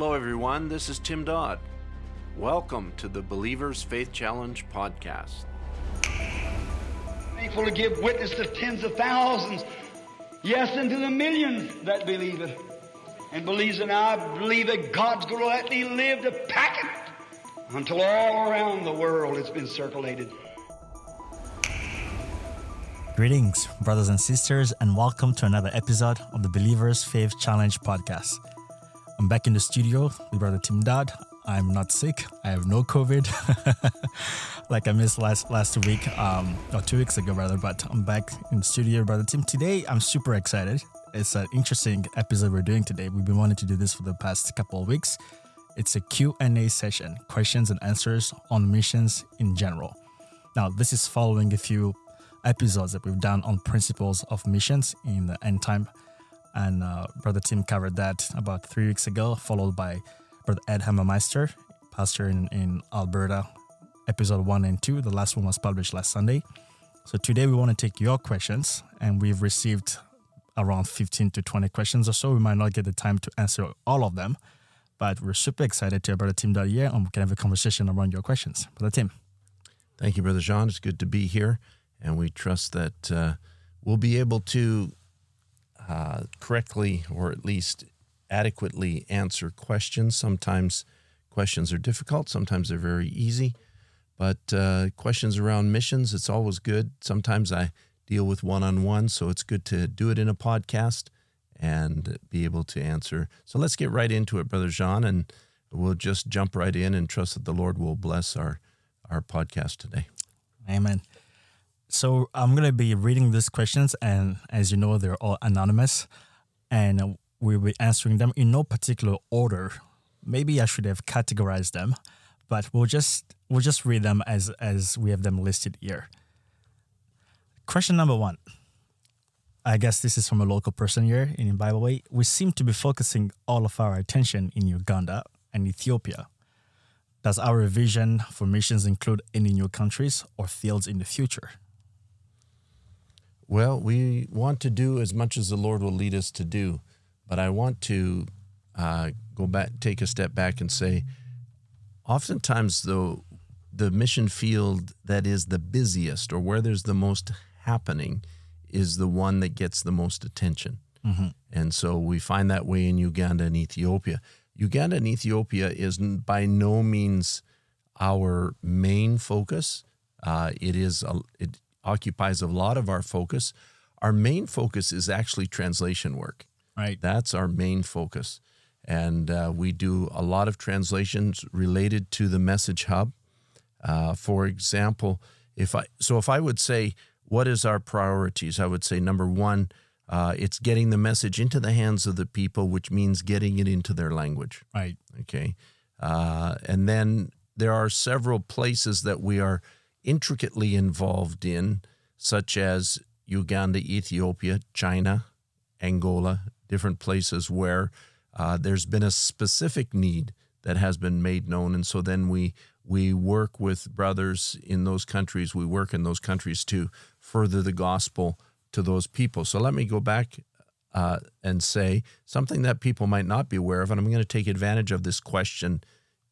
Hello, everyone. This is Tim Dodd. Welcome to the Believers Faith Challenge podcast. Faithful to give witness to tens of thousands, yes, and to the millions that believe it. And believes and I believe that God's going to let me live to pack it until all around the world it's been circulated. Greetings, brothers and sisters, and welcome to another episode of the Believers Faith Challenge podcast. I'm back in the studio with Brother Tim Dodd. I'm not sick. I have no COVID, like I missed last last week, um, or two weeks ago rather. But I'm back in the studio, Brother Tim. Today, I'm super excited. It's an interesting episode we're doing today. We've been wanting to do this for the past couple of weeks. It's a Q&A session, questions and answers on missions in general. Now, this is following a few episodes that we've done on principles of missions in the end time. And uh, Brother Tim covered that about three weeks ago, followed by Brother Ed Hammermeister, pastor in, in Alberta, episode one and two. The last one was published last Sunday. So today we want to take your questions, and we've received around 15 to 20 questions or so. We might not get the time to answer all of them, but we're super excited to have Brother Tim here, and we can have a conversation around your questions. Brother Tim. Thank you, Brother Jean. It's good to be here and we trust that uh, we'll be able to uh, correctly or at least adequately answer questions. Sometimes questions are difficult, sometimes they're very easy, but uh, questions around missions, it's always good. Sometimes I deal with one on one, so it's good to do it in a podcast and be able to answer. So let's get right into it, Brother Jean, and we'll just jump right in and trust that the Lord will bless our, our podcast today. Amen. So I'm to be reading these questions, and as you know, they're all anonymous, and we'll be answering them in no particular order. Maybe I should have categorized them, but we'll just we'll just read them as as we have them listed here. Question number one. I guess this is from a local person here in Way. We seem to be focusing all of our attention in Uganda and Ethiopia. Does our vision for missions include any new countries or fields in the future? Well, we want to do as much as the Lord will lead us to do, but I want to uh, go back, take a step back, and say, oftentimes the the mission field that is the busiest or where there's the most happening is the one that gets the most attention. Mm-hmm. And so we find that way in Uganda and Ethiopia. Uganda and Ethiopia is by no means our main focus. Uh, it is a, it occupies a lot of our focus. Our main focus is actually translation work. Right. That's our main focus. And uh, we do a lot of translations related to the message hub. Uh, for example, if I so if I would say what is our priorities, I would say number one, uh, it's getting the message into the hands of the people, which means getting it into their language. Right. Okay. Uh, and then there are several places that we are intricately involved in, such as Uganda, Ethiopia, China, Angola, different places where uh, there's been a specific need that has been made known, and so then we we work with brothers in those countries. We work in those countries to further the gospel to those people. So let me go back uh, and say something that people might not be aware of, and I'm going to take advantage of this question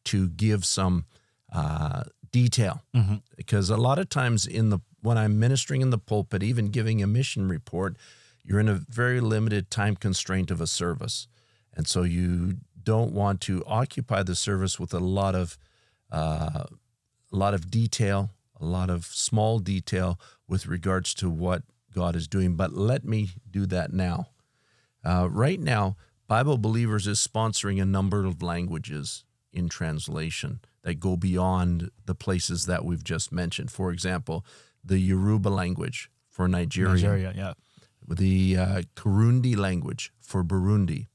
to give some uh, detail mm-hmm. because a lot of times in the when I'm ministering in the pulpit, even giving a mission report, you're in a very limited time constraint of a service, and so you don't want to occupy the service with a lot of uh, a lot of detail, a lot of small detail with regards to what God is doing. But let me do that now. Uh, right now, Bible Believers is sponsoring a number of languages in translation that go beyond the places that we've just mentioned. For example, the Yoruba language for Nigeria. Nigeria, yeah. The uh, Kirundi language for Burundi.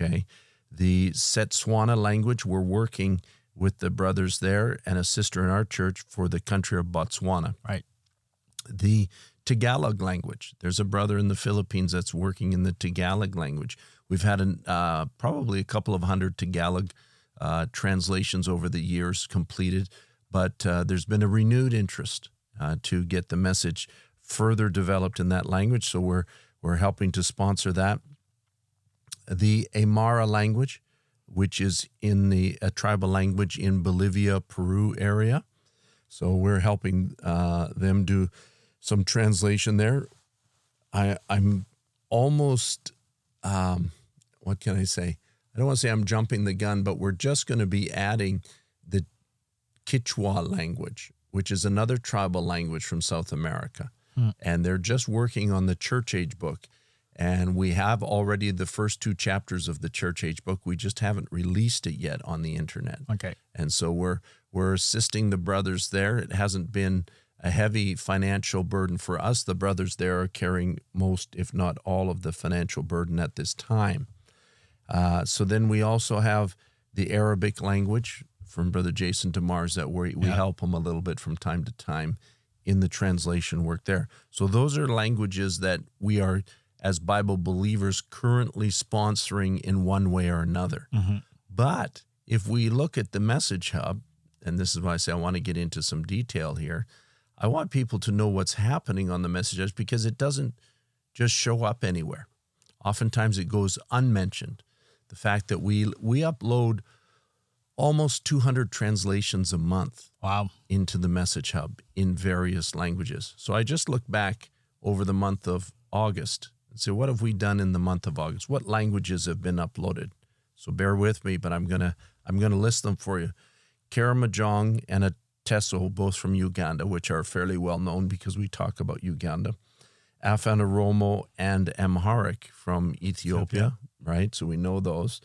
Okay. The Setswana language, we're working with the brothers there and a sister in our church for the country of Botswana. Right. The Tagalog language. There's a brother in the Philippines that's working in the Tagalog language. We've had an, uh, probably a couple of hundred Tagalog uh, translations over the years completed, but uh, there's been a renewed interest uh, to get the message further developed in that language. So we're we're helping to sponsor that. The Aymara language, which is in the a tribal language in Bolivia, Peru area. So we're helping uh, them do some translation there. I I'm almost um, what can I say? I don't want to say I'm jumping the gun, but we're just going to be adding the Quechua language, which is another tribal language from South America. Hmm. And they're just working on the church age book. And we have already the first two chapters of the church age book. We just haven't released it yet on the internet. Okay. And so we're we're assisting the brothers there. It hasn't been a heavy financial burden for us. The brothers there are carrying most, if not all, of the financial burden at this time. Uh, so then we also have the Arabic language from Brother Jason DeMars that we, we Yeah. help him a little bit from time to time in the translation work there. So those are languages that we are, as Bible believers, currently sponsoring in one way or another. But if we look at the message hub, and this is why I say I want to get into some detail here, I want people to know what's happening on the message hubs because it doesn't just show up anywhere. Oftentimes it goes unmentioned. The fact that we we upload almost 200 translations a month Wow. into the message hub in various languages. So I just look back over the month of August and say, what have we done in the month of August? What languages have been uploaded? So bear with me, but I'm gonna I'm gonna list them for you. Karamojong and Ateso, both from Uganda, which are fairly well known because we talk about Uganda. Afan Oromo and Amharic from Ethiopia, right? So we know those.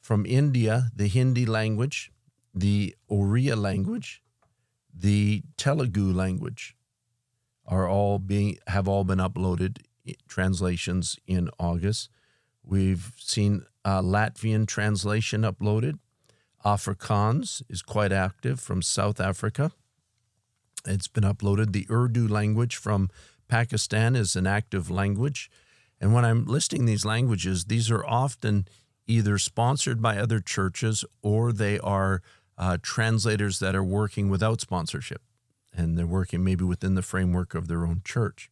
From India, the Hindi language, the Oriya language, the Telugu language are all being have all been uploaded translations in August. We've seen uh, Latvian translation uploaded. Afrikaans is quite active from South Africa. It's been uploaded. The Urdu language from Pakistan is an active language. And when I'm listing these languages, these are often either sponsored by other churches or they are uh, translators that are working without sponsorship. And they're working maybe within the framework of their own church.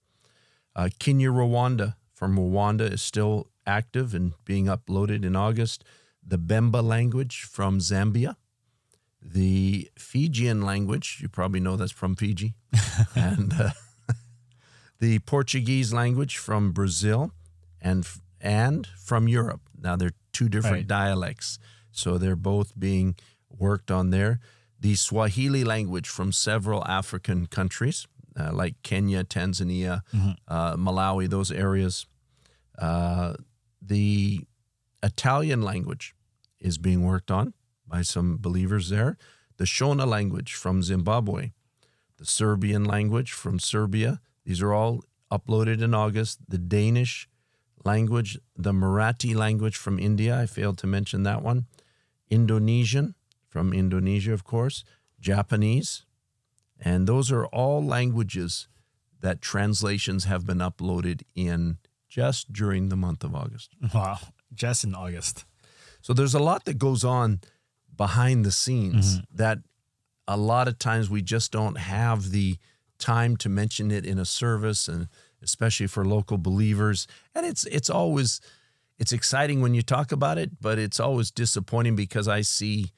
Uh, Kinyarwanda from Rwanda is still active and being uploaded in August. The Bemba language from Zambia. The Fijian language, you probably know that's from Fiji. and uh, the Portuguese language from Brazil and and from Europe. Now they're two different Right. dialects, so they're both being worked on there. The Swahili language from several African countries, uh, like Kenya, Tanzania, uh, Malawi, those areas. Uh, the Italian language is being worked on by some believers there. The Shona language from Zimbabwe, the Serbian language from Serbia. These are all uploaded in August. The Danish language, the Marathi language from India. I failed to mention that one. Indonesian from Indonesia, of course. Japanese. And those are all languages that translations have been uploaded in just during the month of August. Wow. Just in August. So there's a lot that goes on behind the scenes mm-hmm. that a lot of times we just don't have the time to mention it in a service and especially for local believers. And it's it's always it's exciting when you talk about it, but it's always disappointing because I see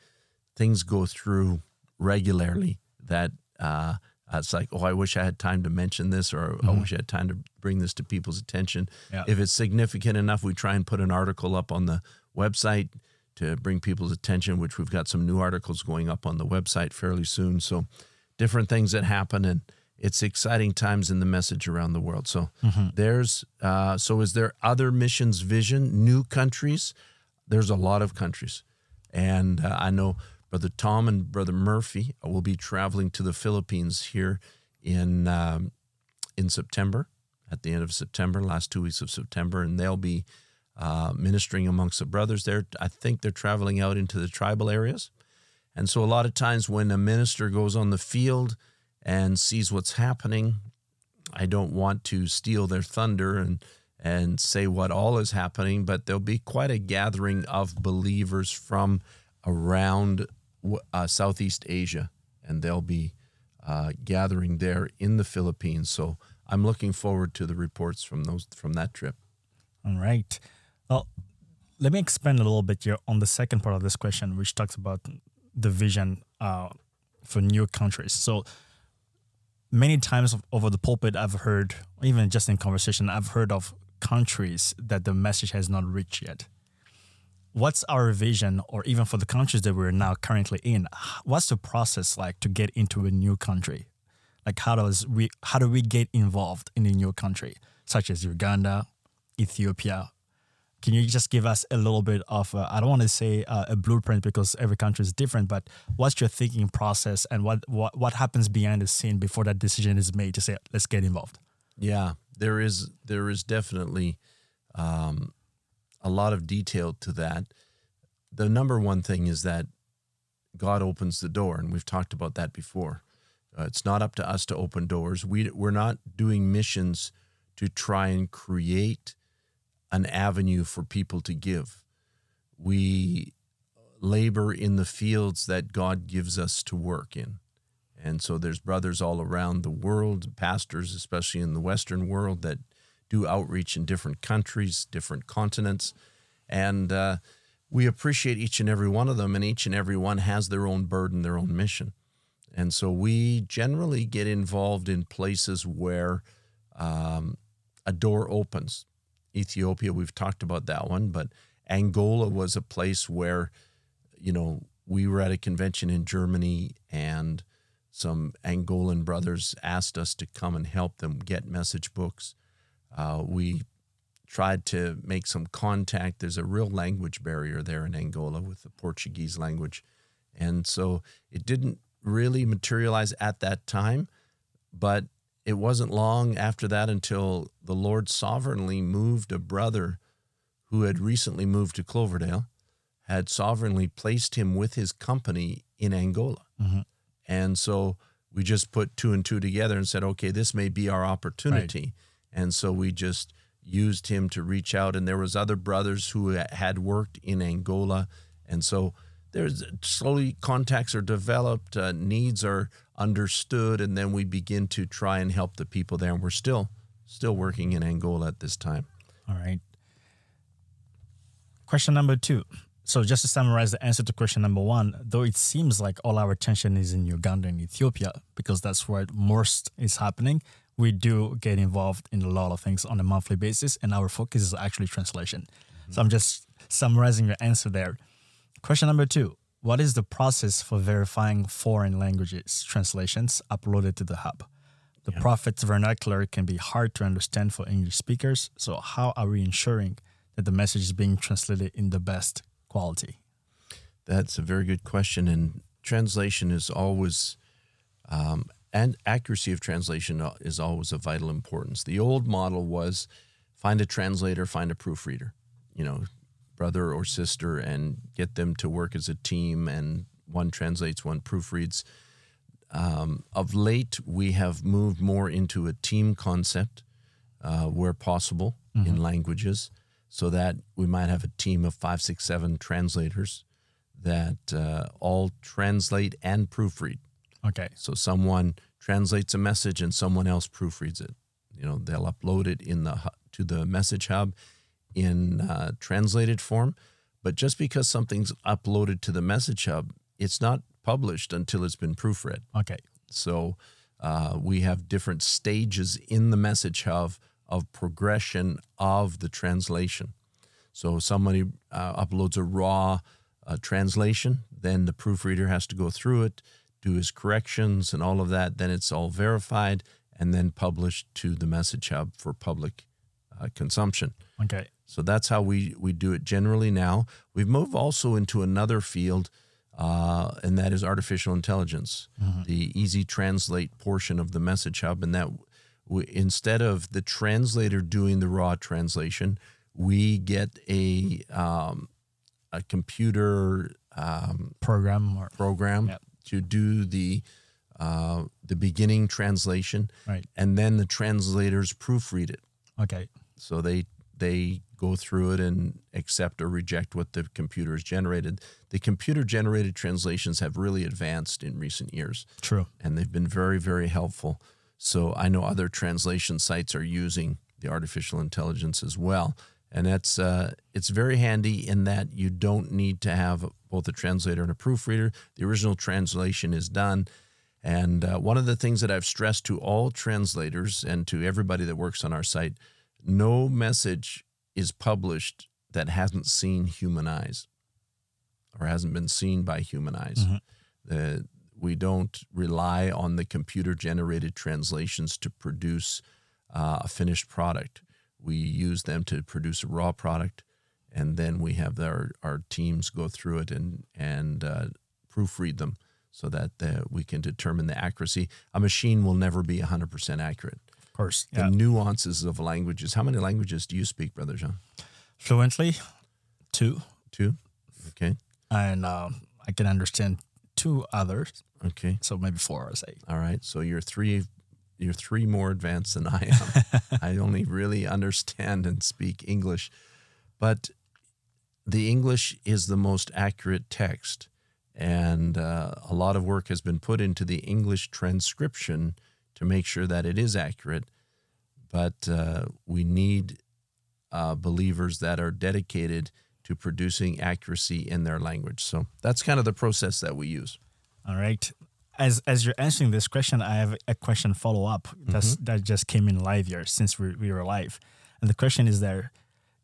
things go through regularly that uh it's like, oh, I wish I had time to mention this, or I wish I had time to bring this to people's attention. Yeah. If it's significant enough, we try and put an article up on the website to bring people's attention, which we've got some new articles going up on the website fairly soon. So, different things that happen, and it's exciting times in the message around the world. So, there's uh, so is there other missions vision, new countries? There's a lot of countries, and uh, I know Brother Tom and Brother Murphy will be traveling to the Philippines here in um, in September, at the end of September, last two weeks of September, and they'll be uh, ministering amongst the brothers there. I think they're traveling out into the tribal areas. And so, a lot of times when a minister goes on the field and sees what's happening, I don't want to steal their thunder and and say what all is happening, but there'll be quite a gathering of believers from around uh, Southeast Asia, and they'll be uh, gathering there in the Philippines. So I'm looking forward to the reports from those from that trip. All right. Well, let me expand a little bit here on the second part of this question, which talks about the vision uh, for new countries. So many times over the pulpit, I've heard, even just in conversation, I've heard of countries that the message has not reached yet. What's our vision, or even for the countries that we're now currently in? What's the process like to get into a new country? Like how does we how do we get involved in a new country, such as Uganda, Ethiopia, can you just give us a little bit of, uh, I don't want to say uh, a blueprint because every country is different, but what's your thinking process and what, what, what happens behind the scene before that decision is made to say, let's get involved? Yeah, there is, there is definitely um, a lot of detail to that. The number one thing is that God opens the door, and we've talked about that before. Uh, it's not up to us to open doors. We, we're not doing missions to try and create an avenue for people to give. We labor in the fields that God gives us to work in. And so there's brothers all around the world, pastors, especially in the Western world, that do outreach in different countries, different continents. And uh, we appreciate each and every one of them, and each and every one has their own burden, their own mission. And so we generally get involved in places where um, a door opens. Ethiopia, we've talked about that one, but Angola was a place where, you know, we were at a convention in Germany and some Angolan brothers asked us to come and help them get message books. Uh, we tried to make some contact. There's a real language barrier there in Angola with the Portuguese language. And so it didn't really materialize at that time, but it wasn't long after that until the Lord sovereignly moved a brother who had recently moved to Cloverdale, had sovereignly placed him with his company in Angola. Mm-hmm. And so we just put two and two together and said, okay, this may be our opportunity. Right. And so we just used him to reach out. And there was other brothers who had worked in Angola. And so there's slowly contacts are developed, uh, needs are understood, and then we begin to try and help the people there. And we're still still working in Angola at this time. All right. Question number two. So just to summarize the answer to question number one, though it seems like all our attention is in Uganda and Ethiopia because that's where most is happening, we do get involved in a lot of things on a monthly basis, and our focus is actually translation. Mm-hmm. So I'm just summarizing your answer there. Question number two What is the process for verifying foreign languages translations uploaded to the hub? The yeah. prophet's vernacular can be hard to understand for English speakers, so how are we ensuring that the message is being translated in the best quality? That's a very good question. And translation is always, um, and accuracy of translation is always of vital importance. The old model was find a translator, find a proofreader. You know, brother or sister and get them to work as a team and one translates, one proofreads. Um, of late, we have moved more into a team concept uh, where possible mm-hmm. in languages, so that we might have a team of five, six, seven translators that uh, all translate and proofread. Okay. So someone translates a message and someone else proofreads it. You know, they'll upload it in the to the message hub in uh, translated form. But just because something's uploaded to the message hub, it's not published until it's been proofread. Okay. So uh, we have different stages in the message hub of progression of the translation. So somebody uh, uploads a raw uh, translation, then the proofreader has to go through it, do his corrections and all of that. Then it's all verified and then published to the message hub for public uh, consumption. Okay. So that's how we, we do it generally now. We've moved also into another field, uh, and that is artificial intelligence, mm-hmm. the easy translate portion of the message hub. And that we, instead of the translator doing the raw translation, we get a, um, a computer um, program or, program yep. to do the uh, the beginning translation, right. and then the translators proofread it. Okay. So they they go through it and accept or reject what the computer has generated. The computer generated translations have really advanced in recent years. True. And they've been very, very helpful. So I know other translation sites are using the artificial intelligence as well. and that's uh, it's very handy in that you don't need to have both a translator and a proofreader. The original translation is done. And uh, one of the things that I've stressed to all translators and to everybody that works on our site no message is published that hasn't seen human eyes or hasn't been seen by human eyes. Uh, we don't rely on the computer generated translations to produce uh, a finished product. We use them to produce a raw product, and then we have our, our teams go through it and, and uh, proofread them so that uh, we can determine the accuracy. A machine will never be 100% accurate. Of course. The Yeah. nuances of languages. How many languages do you speak, Brother John? Fluently, two. Two? Okay. And um, I can understand two others. Okay. So maybe four, or eight. All right. So you're three you're three more advanced than I am. I only really understand and speak English. But the English is the most accurate text. And uh, a lot of work has been put into the English transcription to make sure that it is accurate. But uh, we need uh, believers that are dedicated to producing accuracy in their language. So that's kind of the process that we use. All right. As as you're answering this question, I have a question follow up that's that just came in live here since we, we were live. And the question is there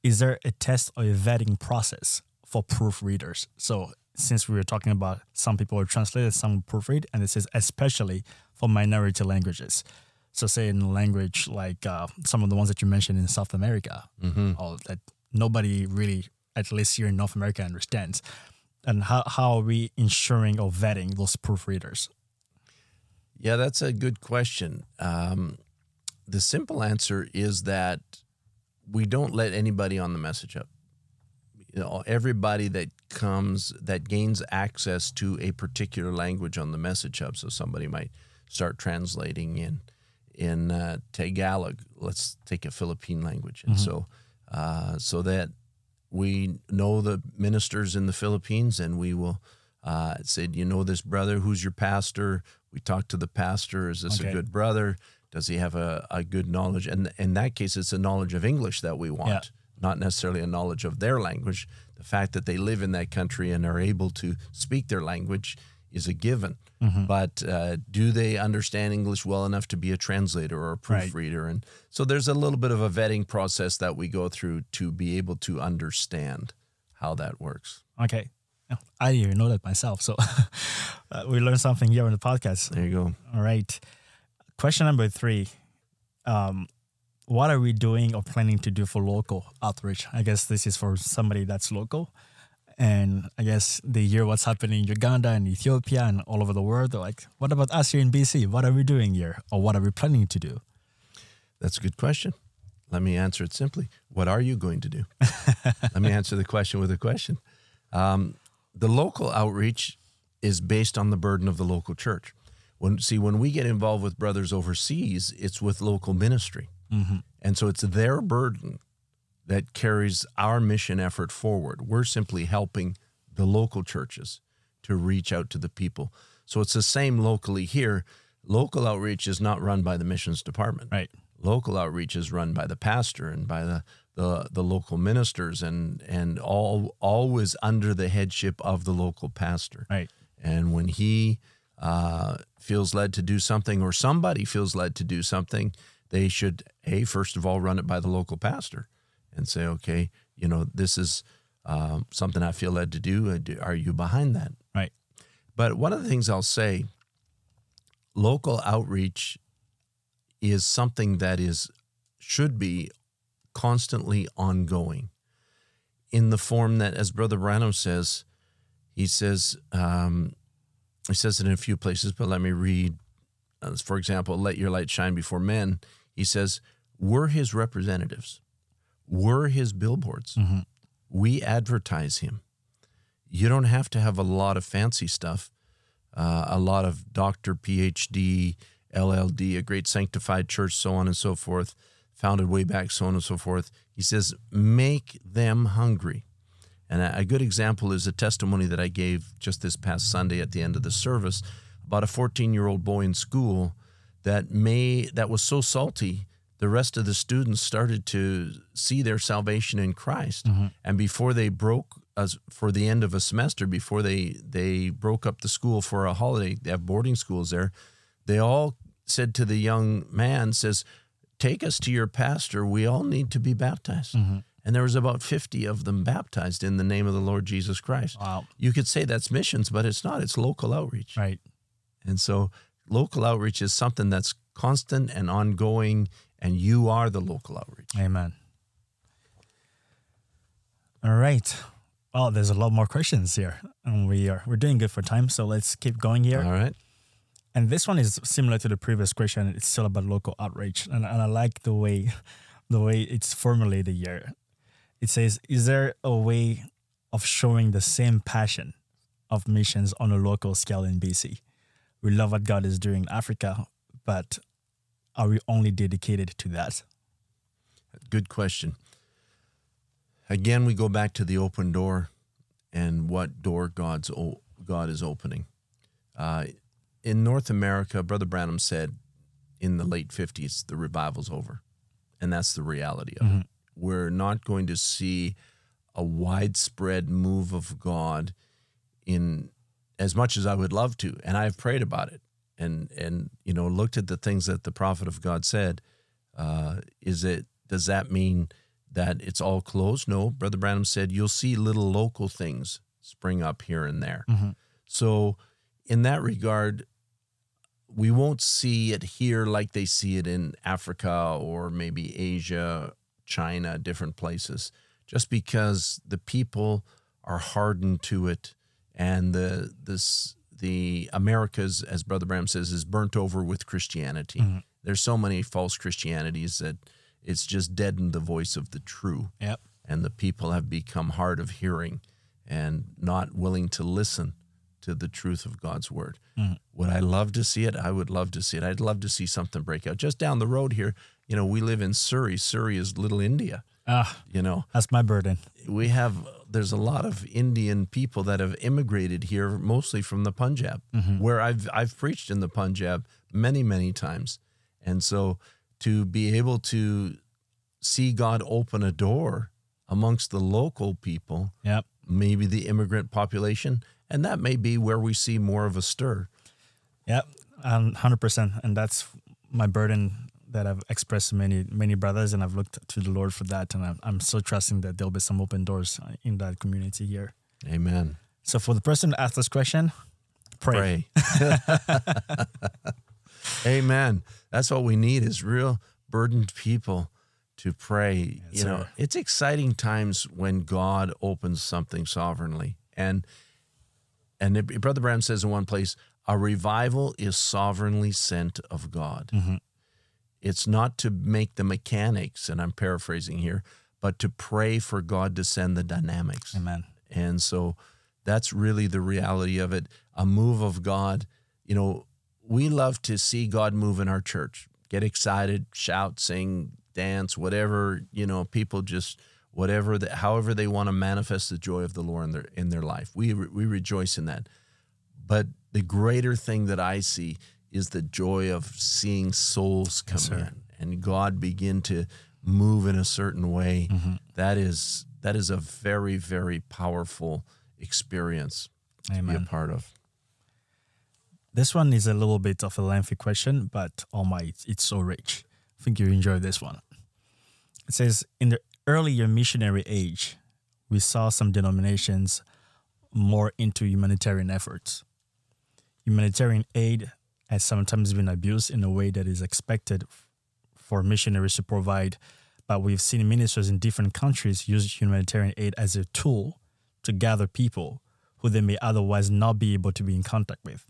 is there a test or a vetting process for proofreaders? So since we were talking about some people are translated, some proofread, and it says especially for minority languages. So say in language like uh, some of the ones that you mentioned in South America, or that nobody really, at least here in North America, understands. And how, how are we ensuring or vetting those proofreaders? Yeah, that's a good question. Um, the simple answer is that we don't let anybody on the message hub. You know, everybody that comes that gains access to a particular language on the message hub. So somebody might start translating in in uh, Tagalog. Let's take a Philippine language, and so uh, so that we know the ministers in the Philippines, and we will uh, say, "Do you know this brother? Who's your pastor?" We talk to the pastor. Is this Okay. a good brother? Does he have a, a good knowledge? And in that case, it's a knowledge of English that we want, Yeah. Not necessarily a knowledge of their language. The fact that they live in that country and are able to speak their language is a given. But uh, do they understand English well enough to be a translator or a Right. proofreader? And so there's a little bit of a vetting process that we go through to be able to understand how that works. Okay. I didn't even know that myself. So uh, we learned something here on the podcast. There you go. All right. Question number three. Um, what are we doing or planning to do for local outreach? I guess this is for somebody that's local. And I guess they hear what's happening in Uganda and Ethiopia and all over the world. They're like, what about us here in BC? What are we doing here? Or what are we planning to do? That's a good question. Let me answer it simply. What are you going to do? Let me answer the question with a question. Um, the local outreach is based on the burden of the local church. When see when we get involved with brothers overseas, it's with local ministry, and so it's their burden that carries our mission effort forward. We're simply helping the local churches to reach out to the people. So it's the same locally here. Local outreach is not run by the missions department Right. local outreach is run by the pastor and by the the, the local ministers and and all always under the headship of the local pastor Right. and when he uh, feels led to do something or somebody feels led to do something they should a first of all run it by the local pastor and say okay you know this is um, something i feel led to do Uh, do- are you behind that Right. but one of the things I'll say, local outreach is something that is should be constantly ongoing in the form that, as Brother Branham says, he says, um, he says it in a few places, but let me read. Uh, for example, let your light shine before men. He says, we're his representatives. We're his billboards. We advertise him you don't have to have a lot of fancy stuff, uh, a lot of doctor, PhD, LLD, a great sanctified church, so on and so forth, founded way back, so on and so forth. He says, make them hungry. And a, a good example is a testimony that I gave just this past Sunday at the end of the service about a 14 year old boy in school that may that was so salty the rest of the students started to see their salvation in Christ. Mm-hmm. And before they broke us for the end of a semester, before they they broke up the school for a holiday, they have boarding schools there. They all said to the young man, says, "Take us to your pastor. We all need to be baptized." Mm-hmm. And there was about 50 of them baptized in the name of the Lord Jesus Christ. Wow. You could say that's missions, but it's not. It's local outreach. Right. And so local outreach is something that's constant and ongoing, and you are the local outreach. Amen. All right. Well, there's a lot more questions here, and we are we're doing good for time. So let's keep going here. All right. And this one is similar to the previous question. It's still about local outreach, and, and I like the way the way it's formulated here. It says, "Is there a way of showing the same passion of missions on a local scale in BC? We love what God is doing in Africa, but are we only dedicated to that?" Good question. Again, we go back to the open door and what door God's o- God is opening. Uh, in North America, Brother Branham said in the late 50s, the revival's over. And that's the reality of it. We're not going to see a widespread move of God in as much as I would love to. And I've prayed about it and, and you know, looked at the things that the prophet of God said. Uh, is it, does that mean that it's all closed? No. Brother Branham said, you'll see little local things spring up here and there. So, in that regard, we won't see it here like they see it in Africa or maybe Asia, China, different places, just because the people are hardened to it, and the this the Americas, as Brother Branham says, is burnt over with Christianity. There's so many false Christianities that it's just deadened the voice of the true Yep. and the people have become hard of hearing and not willing to listen to the truth of God's word. Would I love to see it? I would love to see it. I'd love to see something break out. Just down the road here, you know, we live in Surrey. Surrey is little India. Ah, You know, that's my burden. we have there's a lot of Indian people that have immigrated here, mostly from the Punjab, where I've I've preached in the Punjab many many times, and so to be able to see God open a door amongst the local people, Yep. maybe the immigrant population, and that may be where we see more of a stir. Yep, um, hundred percent, and that's my burden that I've expressed to many many brothers, and I've looked to the Lord for that, and I'm, I'm so trusting that there'll be some open doors in that community here. Amen. So for the person to ask this question, pray. Pray. Amen. That's what we need is real burdened people to pray. Yes, you know, sir. it's exciting times when God opens something sovereignly. And and it- Brother Branham says in one place, a revival is sovereignly sent of God. Mm-hmm. It's not to make the mechanics, and I'm paraphrasing here, but to pray for God to send the dynamics. Amen. And so that's really the reality of it. A move of God. You know, we love to see God move in our church. Get excited, shout, sing, dance, whatever, you know, people just whatever that however they want to manifest the joy of the Lord in their in their life. We we rejoice in that. But the greater thing that I see is the joy of seeing souls come sir. in and God begin to move in a certain way. Mm-hmm. That is that is a very very powerful experience to be a part of. This one is a little bit of a lengthy question, but oh my, it's, it's so rich. I think you enjoy this one. It says in the earlier missionary age, we saw some denominations more into humanitarian efforts. Humanitarian aid has sometimes been abused in a way that is expected for missionaries to provide, but we've seen ministers in different countries use humanitarian aid as a tool to gather people who they may otherwise not be able to be in contact with.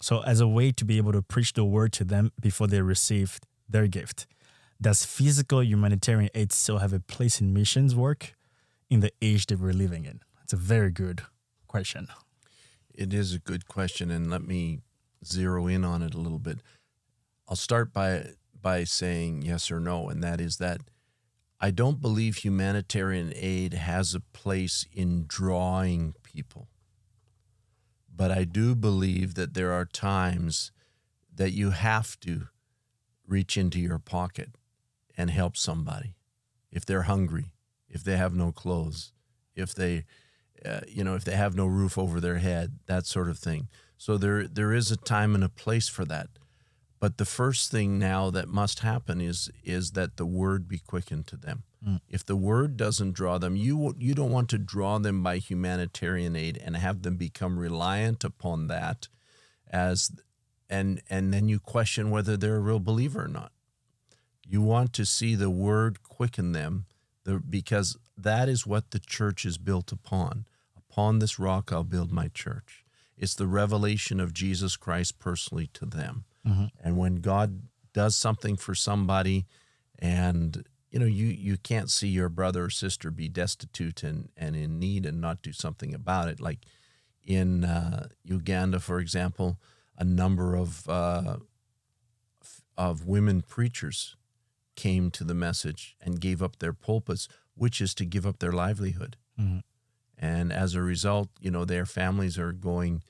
So, as a way to be able to preach the word to them before they receive their gift, does physical humanitarian aid still have a place in missions work in the age that we're living in? It's a very good question. It is a good question, and let me zero in on it a little bit. I'll start by by saying yes or no, and that is that I don't believe humanitarian aid has a place in drawing people. But I do believe that there are times that you have to reach into your pocket and help somebody if they're hungry, if they have no clothes, if they, uh, you know, if they have no roof over their head, that sort of thing. So there there is a time and a place for that. But the first thing now that must happen is is that the word be quickened to them. Mm. If the word doesn't draw them, you you don't want to draw them by humanitarian aid and have them become reliant upon that as and and then you question whether they're a real believer or not. You want to see the word quicken them the, because that is what the church is built upon. Upon this rock I'll build my church. It's the revelation of Jesus Christ personally to them. Mm-hmm. And when God does something for somebody and you know you you can't see your brother or sister be destitute and, and in need and not do something about it like in uh, Uganda for example a number of uh, of women preachers came to the message and gave up their pulpits, which is to give up their livelihood. Mm-hmm. And as a result, you know, their families are going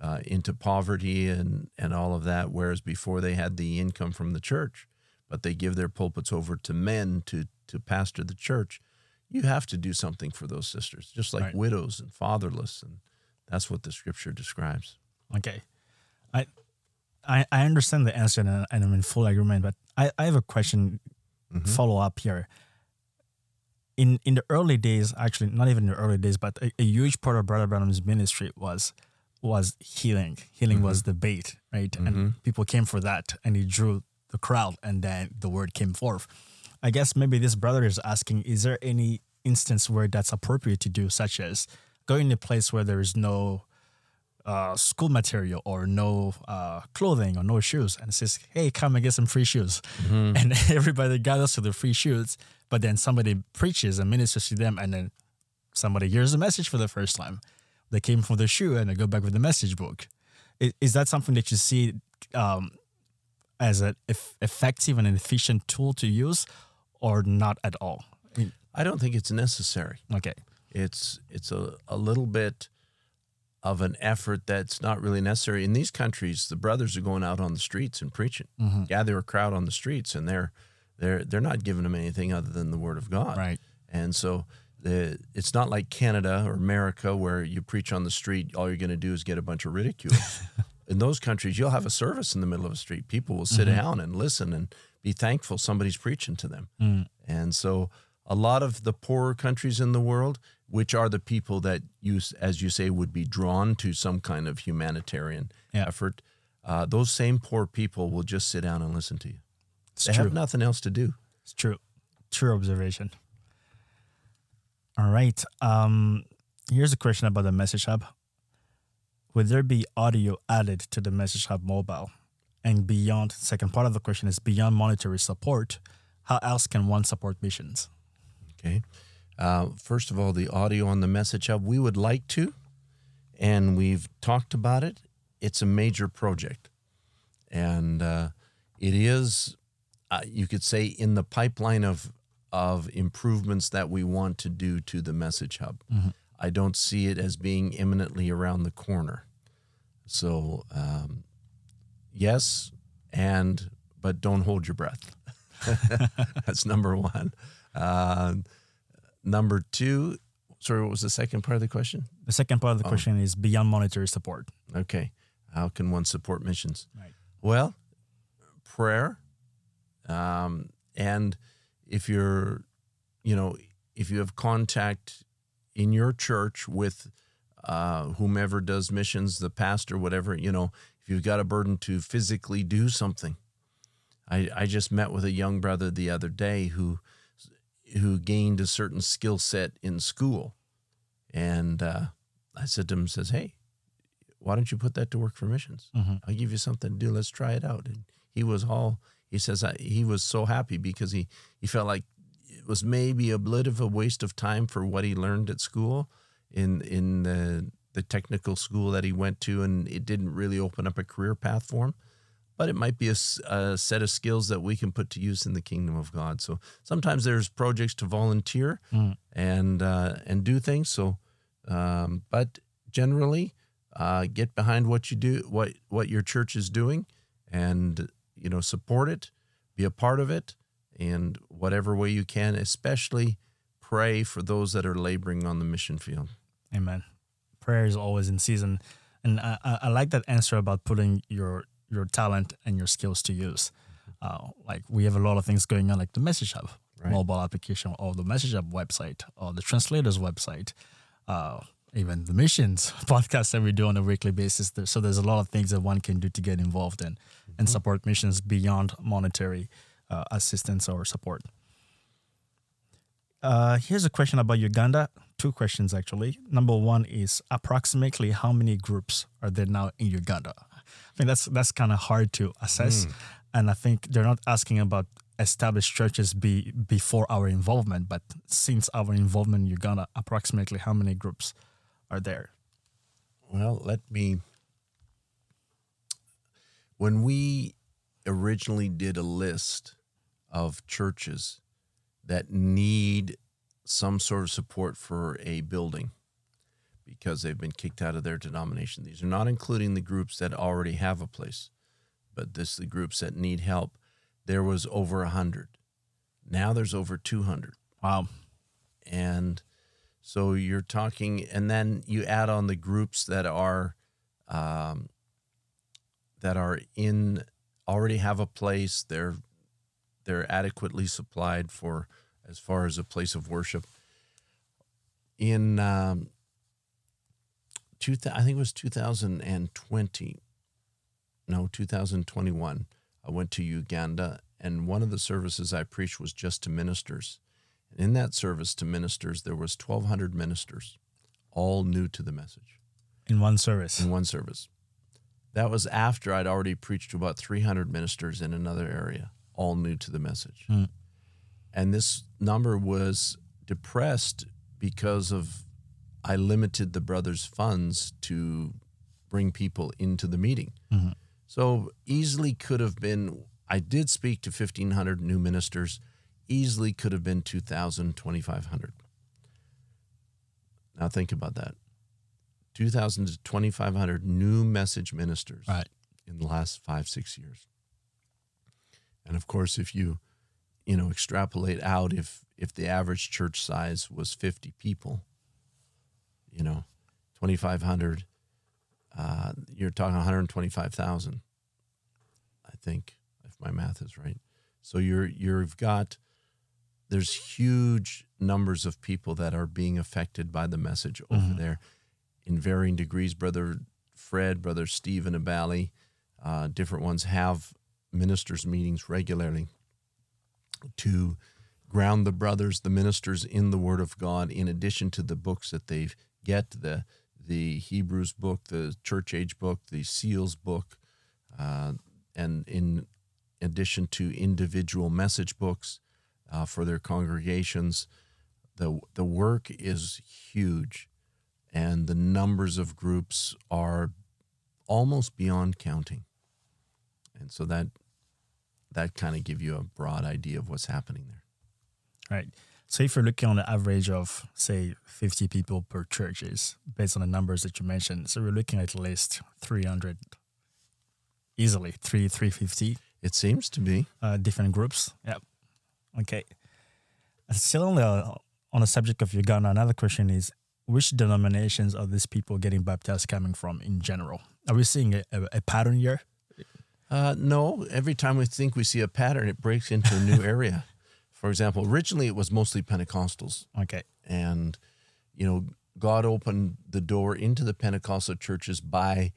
uh, into poverty and, and all of that, whereas before they had the income from the church, but they give their pulpits over to men to, to pastor the church. You have to do something for those sisters, just like right. widows and fatherless. And that's what the scripture describes. Okay. I, I, I understand the answer and, and I'm in full agreement, but I, I have a question mm-hmm. follow up here. In in the early days, actually not even the early days, but a, a huge part of Brother Branham's ministry was was healing. Healing mm-hmm. was the bait, right? Mm-hmm. And people came for that and he drew the crowd and then the word came forth. I guess maybe this brother is asking, is there any instance where that's appropriate to do, such as going to a place where there is no uh, school material or no uh, clothing or no shoes and says, hey, come and get some free shoes. Mm-hmm. And everybody gathers to the free shoes, but then somebody preaches and ministers to them, and then somebody hears the message for the first time. They came for the shoe and they go back with the message book. Is, is that something that you see um, as an effective and an efficient tool to use or not at all? I, I don't think it's necessary. Okay. It's it's a, a little bit of an effort that's not really necessary. In these countries, the brothers are going out on the streets and preaching, mm-hmm. gather a crowd on the streets, and they're they're they're not giving them anything other than the word of God. Right. And so the, it's not like Canada or America where you preach on the street, all you're going to do is get a bunch of ridicule. in those countries, you'll have a service in the middle of a street. People will sit mm-hmm. down and listen and be thankful somebody's preaching to them. Mm. And so a lot of the poorer countries in the world, which are the people that you, as you say, would be drawn to some kind of humanitarian yeah. effort, uh, those same poor people will just sit down and listen to you. It's they true. have nothing else to do. It's true. True observation. All right. Um, here's a question about the Message Hub. Would there be audio added to the Message Hub mobile? And beyond, second part of the question is beyond monetary support, how else can one support missions? Okay. Uh, first of all, the audio on the Message Hub, we would like to, and we've talked about it. It's a major project. And uh, it is, uh, you could say, in the pipeline of, of improvements that we want to do to the Message Hub. Mm-hmm. I don't see it as being imminently around the corner. So, um, yes, and, but don't hold your breath. That's number one. Uh, number two, sorry, what was the second part of the question? The second part of the oh. question is beyond monetary support. Okay. How can one support missions? Right. Well, prayer. Um, and if you're, you know, if you have contact in your church with uh, whomever does missions, the pastor, whatever, you know, if you've got a burden to physically do something. I, I just met with a young brother the other day who who gained a certain skill set in school. And uh, I said to him, says, hey, why don't you put that to work for missions? Mm-hmm. I'll give you something to do. Let's try it out. And he was all, he says, I, he was so happy because he, he felt like it was maybe a bit of a waste of time for what he learned at school in, in the, the technical school that he went to. And it didn't really open up a career path for him but it might be a, a, set of skills that we can put to use in the kingdom of God. So sometimes there's projects to volunteer mm. and uh, and do things. So, um, but generally, uh, get behind what you do, what what your church is doing, and you know support it, be a part of it, and whatever way you can, especially pray for those that are laboring on the mission field. Amen. Prayer is always in season, and I, I, I like that answer about putting your your talent and your skills to use. Uh, like we have a lot of things going on, like the Message Hub Right. mobile application, or the Message Hub website, or the Translators website, uh, even the missions podcast that we do on a weekly basis. So there's a lot of things that one can do to get involved in and support missions beyond monetary uh, assistance or support. Uh, here's a question about Uganda. Two questions actually. Number one is approximately how many groups are there now in Uganda? I think that's that's kind of hard to assess, mm. and I think they're not asking about established churches be before our involvement, but since our involvement in Uganda, approximately how many groups are there? Well, let me. When we originally did a list of churches that need some sort of support for a building because they've been kicked out of their denomination, these are not including the groups that already have a place, but this the groups that need help. There was over a hundred. Now there's over two hundred Wow. and so you're talking and then you add on the groups that are um, that are in already have a place they're they're adequately supplied for as far as a place of worship in um, two, I think it was 2020 no 2021 I went to Uganda and one of the services I preached was just to ministers and in that service to ministers, there was 1,200 ministers, all new to the message In one service. in one service. That was after I'd already preached to about 300 ministers in another area, all new to the message. Mm. And this number was depressed because of I limited the brothers' funds to bring people into the meeting. Mhm. So easily could have been, I did speak to 1,500 new ministers, easily could have been 2,000, 2,500. Now think about that. 2,000 to 2,500 new message ministers Right. in the last five, six years. And of course, if you, you know, extrapolate out, if if the average church size was 50 people, you know, 2,500, uh, you're talking 125,000. I think, if my math is right. So you're you've got there's huge numbers of people that are being affected by the message over Mhm. there in varying degrees. Brother Fred, Brother Stephen Abali, uh, different ones have ministers' meetings regularly to ground the brothers, the ministers in the Word of God, in addition to the books that they get the the Hebrews book, the Church Age book, the Seals book, uh, and in addition to individual message books uh, for their congregations. the The work is huge, and the numbers of groups are almost beyond counting. And so that that kind of give you a broad idea of what's happening there. Right. So if you're looking on the average of say 50 people per churches, based on the numbers that you mentioned, so we're looking at at least 300, easily three 350 It seems to be. uh, different groups. Yep. Okay. Still on the on the subject of Uganda, another question is which denominations are these people getting baptized coming from in general? Are we seeing a, a, a pattern here? Uh, no, every time we think we see a pattern, it breaks into a new area. For example, originally it was mostly Pentecostals, Okay. and you know, God opened the door into the Pentecostal churches by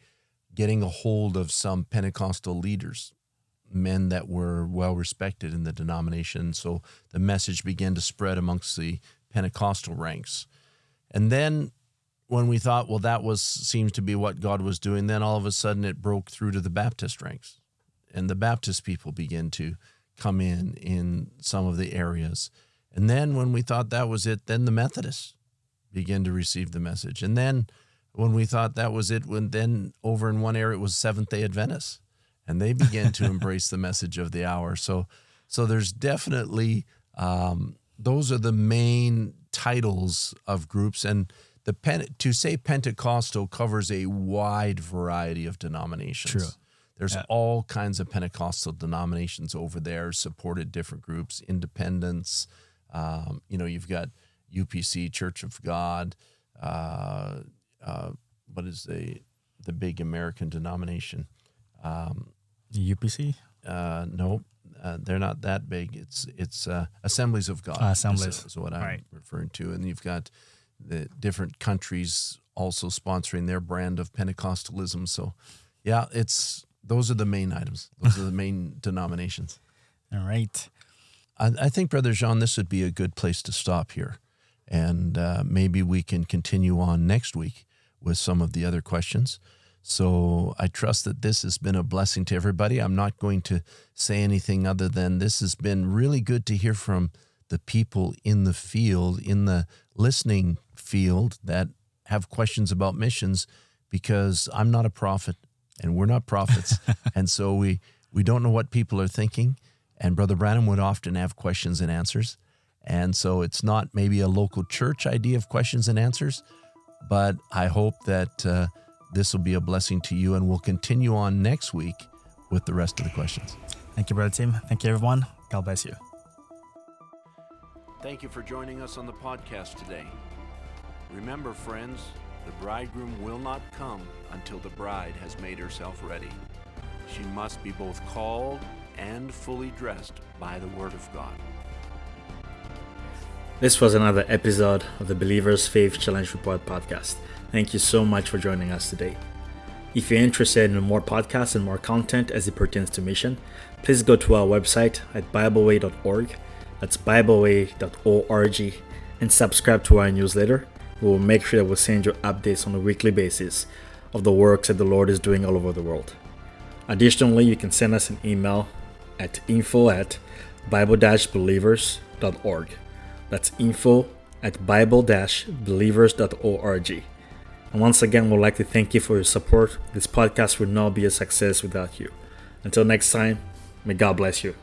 getting a hold of some Pentecostal leaders, men that were well respected in the denomination. So the message began to spread amongst the Pentecostal ranks. And then when we thought, well, that was seems to be what God was doing, then all of a sudden it broke through to the Baptist ranks. And the Baptist people began to come in in some of the areas. And then when we thought that was it, then the Methodists began to receive the message. And then when we thought that was it, when then over in one area it was Seventh Day Adventists, and they began to embrace the message of the hour. So, so there's definitely um, those are the main titles of groups, and the pen, to say Pentecostal covers a wide variety of denominations. True. There's Yeah. all kinds of Pentecostal denominations over there, supported different groups, independents. Um, you know, you've got UPC, Church of God. Uh, uh, what is the the big American denomination? Um, UPC. uh, no, uh, they're not that big. It's it's uh, Assemblies of God. Is- Assemblies. is, what I'm Right. referring to, and you've got the different countries also sponsoring their brand of Pentecostalism. So, yeah, it's those are the main items. Those are the main denominations. All right. I, I think, Brother Jean, this would be a good place to stop here, and uh, maybe we can continue on next week with some of the other questions. So I trust that this has been a blessing to everybody. I'm not going to say anything other than this has been really good to hear from the people in the field, in the listening field that have questions about missions because I'm not a prophet and we're not prophets. and so we, we don't know what people are thinking. And Brother Branham would often have questions and answers. And so it's not maybe a local church idea of questions and answers, but I hope that uh, this will be a blessing to you. And we'll continue on next week with the rest of the questions. Thank you, Brother Tim. Thank you, everyone. God bless you. Thank you for joining us on the podcast today. Remember, friends, the bridegroom will not come until the bride has made herself ready. She must be both called and fully dressed by the Word of God. This was another episode of the Believers Faith Challenge Report podcast. Thank you so much for joining us today. If you're interested in more podcasts and more content as it pertains to mission, please go to our website at BibleWay.org. That's BibleWay.org and subscribe to our newsletter. We will make sure that we'll send you updates on a weekly basis of the works that the Lord is doing all over the world. Additionally, you can send us an email at info at bible-believers.org. That's info at bible-believers.org. And once again, we'd like to thank you for your support. This podcast would not be a success without you. Until next time, may God bless you.